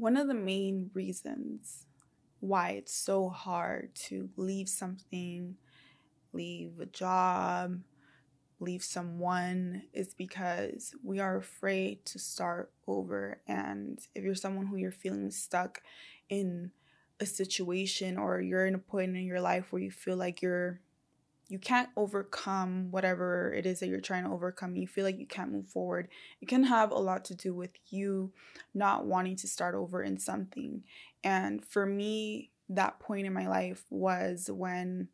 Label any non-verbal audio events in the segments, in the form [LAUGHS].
One of the main reasons why it's so hard to leave something, leave a job, leave someone is because we are afraid to start over. And if you're someone who you're feeling stuck in a situation or you're in a point in your life where you feel like you're you can't overcome whatever it is that you're trying to overcome. You feel like you can't move forward. It can have a lot to do with you not wanting to start over in something. And for me, that point in my life was when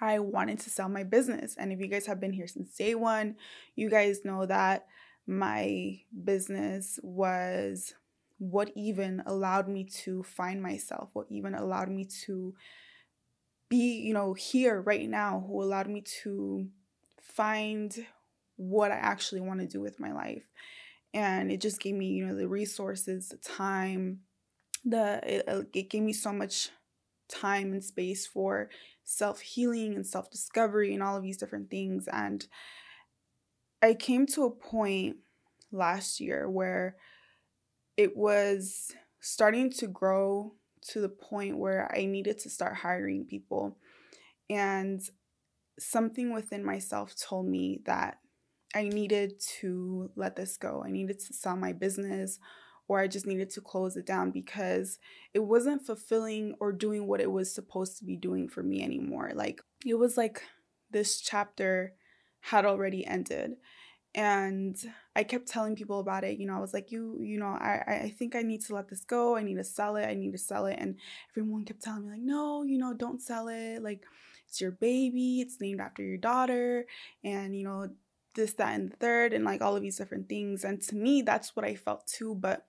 I wanted to sell my business. And if you guys have been here since day one, you guys know that my business was what even allowed me to find myself, what even allowed me to be, you know, here right now, who allowed me to find what I actually want to do with my life. And it just gave me, you know, the resources, the time, the it, uh, it gave me so much time and space for self-healing and self-discovery and all of these different things and I came to a point last year where it was starting to grow to the point where I needed to start hiring people. And something within myself told me that I needed to let this go. I needed to sell my business or I just needed to close it down because it wasn't fulfilling or doing what it was supposed to be doing for me anymore. Like it was like this chapter had already ended and i kept telling people about it you know i was like you you know i i think i need to let this go i need to sell it i need to sell it and everyone kept telling me like no you know don't sell it like it's your baby it's named after your daughter and you know this that and the third and like all of these different things and to me that's what i felt too but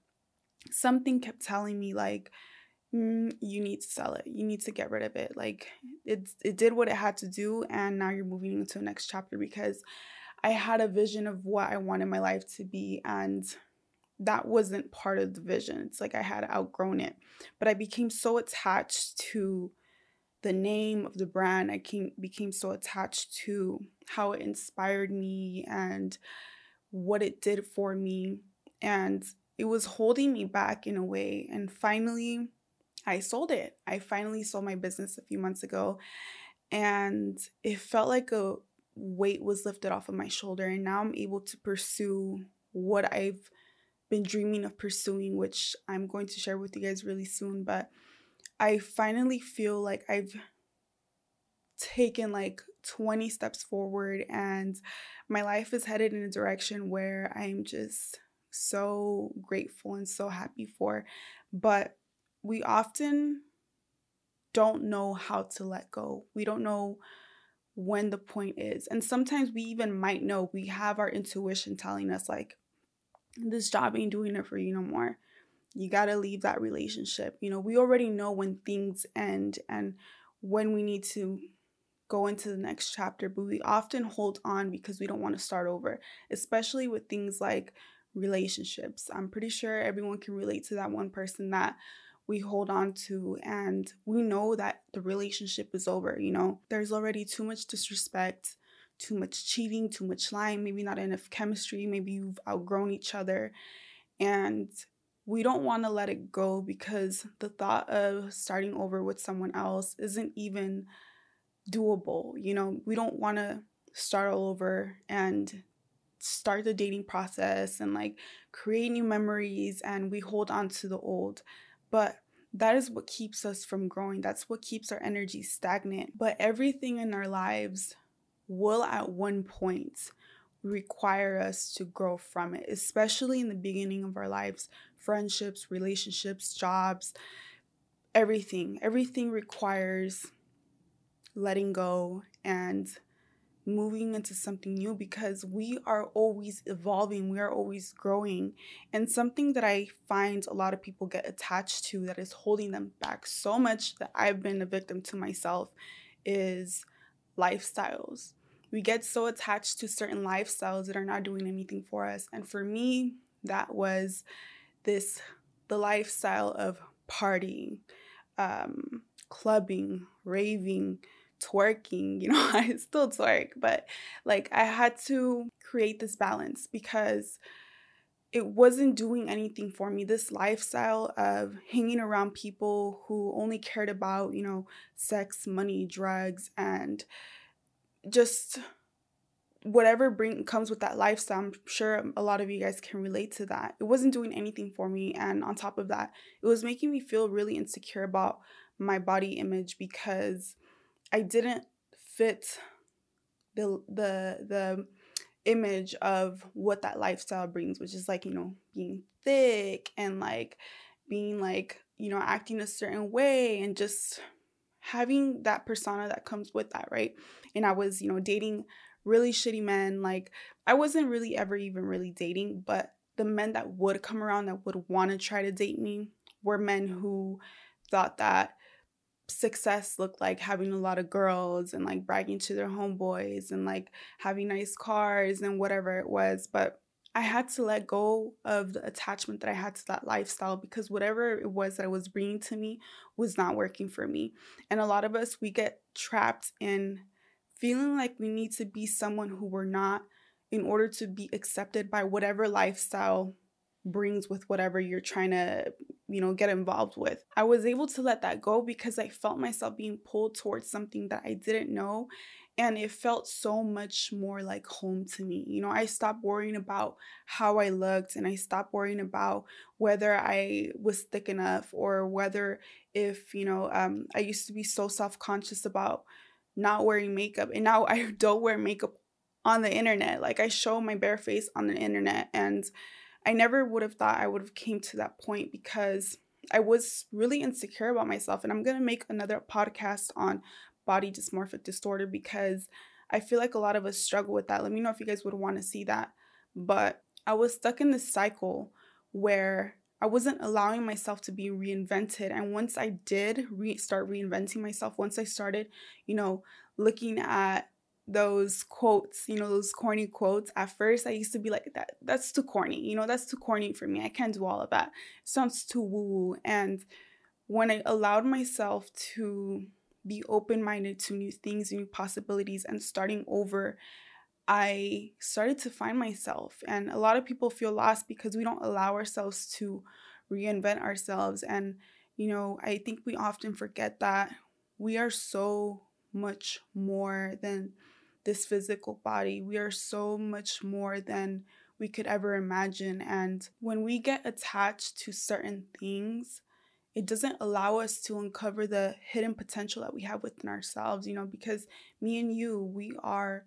something kept telling me like mm, you need to sell it you need to get rid of it like it it did what it had to do and now you're moving into the next chapter because I had a vision of what I wanted my life to be, and that wasn't part of the vision. It's like I had outgrown it. But I became so attached to the name of the brand. I came, became so attached to how it inspired me and what it did for me. And it was holding me back in a way. And finally, I sold it. I finally sold my business a few months ago. And it felt like a weight was lifted off of my shoulder and now I'm able to pursue what I've been dreaming of pursuing, which I'm going to share with you guys really soon. But I finally feel like I've taken like 20 steps forward and my life is headed in a direction where I'm just so grateful and so happy for. But we often don't know how to let go. We don't know when the point is. And sometimes we even might know we have our intuition telling us, like, this job ain't doing it for you no more. You got to leave that relationship. You know, we already know when things end and when we need to go into the next chapter, but we often hold on because we don't want to start over, especially with things like relationships. I'm pretty sure everyone can relate to that one person that we hold on to and we know that the relationship is over you know? There's already too much disrespect too much cheating too much lying maybe not enough chemistry maybe you've outgrown each other and we don't want to let it go because the thought of starting over with someone else isn't even doable you know? We don't want to start all over and start the dating process and like create new memories and we hold on to the old but that is what keeps us from growing. That's what keeps our energy stagnant. But everything in our lives will at one point require us to grow from it, especially in the beginning of our lives friendships, relationships, jobs, everything. Everything requires letting go and moving into something new because we are always evolving, we are always growing. And something that I find a lot of people get attached to that is holding them back so much that I've been a victim to myself is lifestyles. We get so attached to certain lifestyles that are not doing anything for us. And for me, that was this the lifestyle of partying, um, clubbing, raving, twerking, you know, [LAUGHS] I still twerk, but like I had to create this balance because it wasn't doing anything for me. This lifestyle of hanging around people who only cared about, you know, sex, money, drugs, and just whatever bring comes with that lifestyle i'm sure a lot of you guys can relate to that it wasn't doing anything for me and on top of that it was making me feel really insecure about my body image because i didn't fit the the the image of what that lifestyle brings which is like you know being thick and like being like you know acting a certain way and just having that persona that comes with that right and i was you know dating really shitty men. Like, I wasn't really ever even really dating, but the men that would come around that would want to try to date me were men who thought that success looked like having a lot of girls and like bragging to their homeboys and like having nice cars and whatever it was. But I had to let go of the attachment that I had to that lifestyle because whatever it was that it was bringing to me was not working for me. And a lot of us, we get trapped in feeling like we need to be someone who we're not in order to be accepted by whatever lifestyle brings with whatever you're trying to, you know, get involved with. I was able to let that go because I felt myself being pulled towards something that I didn't know and it felt so much more like home to me. You know, I stopped worrying about how I looked and I stopped worrying about whether I was thick enough or whether if, you know, um I used to be so self-conscious about not wearing makeup and now [LAUGHS] I don't wear makeup on the internet. Like I show my bare face on the internet and I never would have thought I would have came to that point because I was really insecure about myself and I'm going to make another podcast on body dysmorphic disorder because I feel like a lot of us struggle with that. Let me know if you guys would want to see that. But I was stuck in this cycle where I wasn't allowing myself to be reinvented. And once I did re- start reinventing myself, once I started, you know, looking at those quotes, you know, those corny quotes. At first, I used to be like, that that's too corny, you know, that's too corny for me. I can't do all of that. It sounds too woo. And when I allowed myself to be open minded to new things, new possibilities, and starting over I started to find myself. And a lot of people feel lost because we don't allow ourselves to reinvent ourselves. And, you know, I think we often forget that we are so much more than this physical body. We are so much more than we could ever imagine. And when we get attached to certain things, it doesn't allow us to uncover the hidden potential that we have within ourselves, you know, because me and you, we are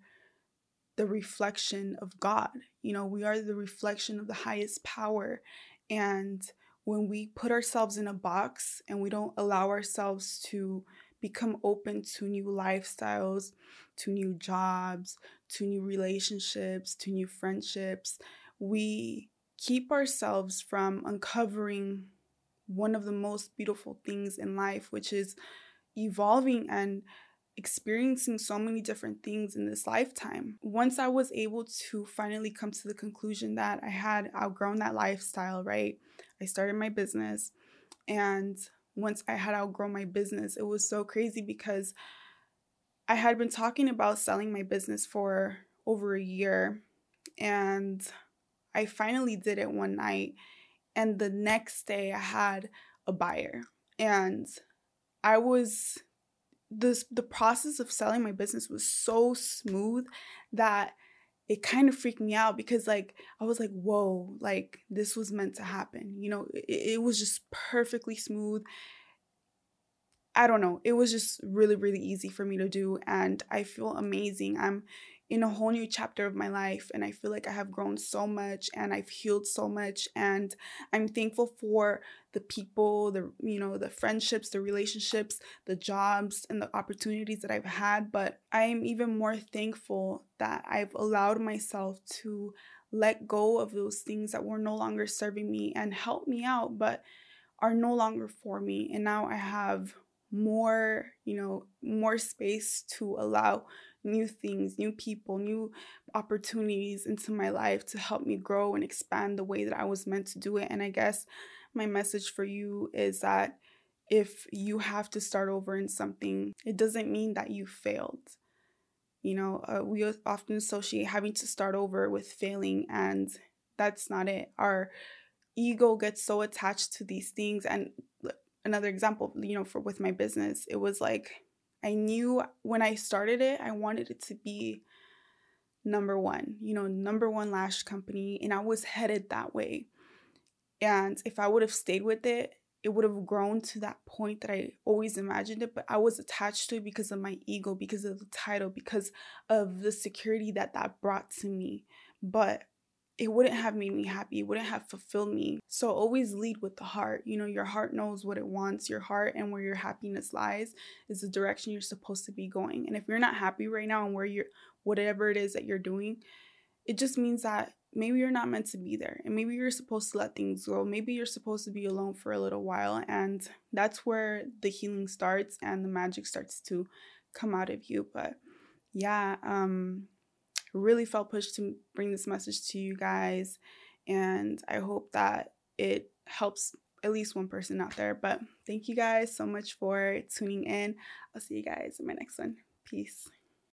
the reflection of God. You know, we are the reflection of the highest power. And when we put ourselves in a box and we don't allow ourselves to become open to new lifestyles, to new jobs, to new relationships, to new friendships, we keep ourselves from uncovering one of the most beautiful things in life, which is evolving and experiencing so many different things in this lifetime. Once I was able to finally come to the conclusion that I had outgrown that lifestyle, right? I started my business. And once I had outgrown my business, it was so crazy because I had been talking about selling my business for over a year. And I finally did it one night. And the next day, I had a buyer. And I was this the process of selling my business was so smooth that it kind of freaked me out because like I was like, whoa, like this was meant to happen. You know, it, it was just perfectly smooth. I don't know. It was just really, really easy for me to do. And I feel amazing. I'm in a whole new chapter of my life and I feel like I have grown so much and I've healed so much and I'm thankful for the people, the you know, the friendships, the relationships, the jobs and the opportunities that I've had, but I am even more thankful that I've allowed myself to let go of those things that were no longer serving me and help me out but are no longer for me and now I have more, you know, more space to allow new things, new people, new opportunities into my life to help me grow and expand the way that I was meant to do it. And I guess my message for you is that if you have to start over in something, it doesn't mean that you failed. You know, uh, we often associate having to start over with failing, and that's not it. Our ego gets so attached to these things and another example, you know, for with my business, it was like I knew when I started it, I wanted it to be number 1, you know, number 1 lash company and I was headed that way. And if I would have stayed with it, it would have grown to that point that I always imagined it, but I was attached to it because of my ego, because of the title, because of the security that that brought to me. But it wouldn't have made me happy. It wouldn't have fulfilled me. So always lead with the heart. You know, your heart knows what it wants. Your heart and where your happiness lies is the direction you're supposed to be going. And if you're not happy right now and where you're whatever it is that you're doing, it just means that maybe you're not meant to be there. And maybe you're supposed to let things go. Maybe you're supposed to be alone for a little while. And that's where the healing starts and the magic starts to come out of you. But yeah, um really felt pushed to bring this message to you guys. And I hope that it helps at least one person out there. But thank you guys so much for tuning in. I'll see you guys in my next one. Peace.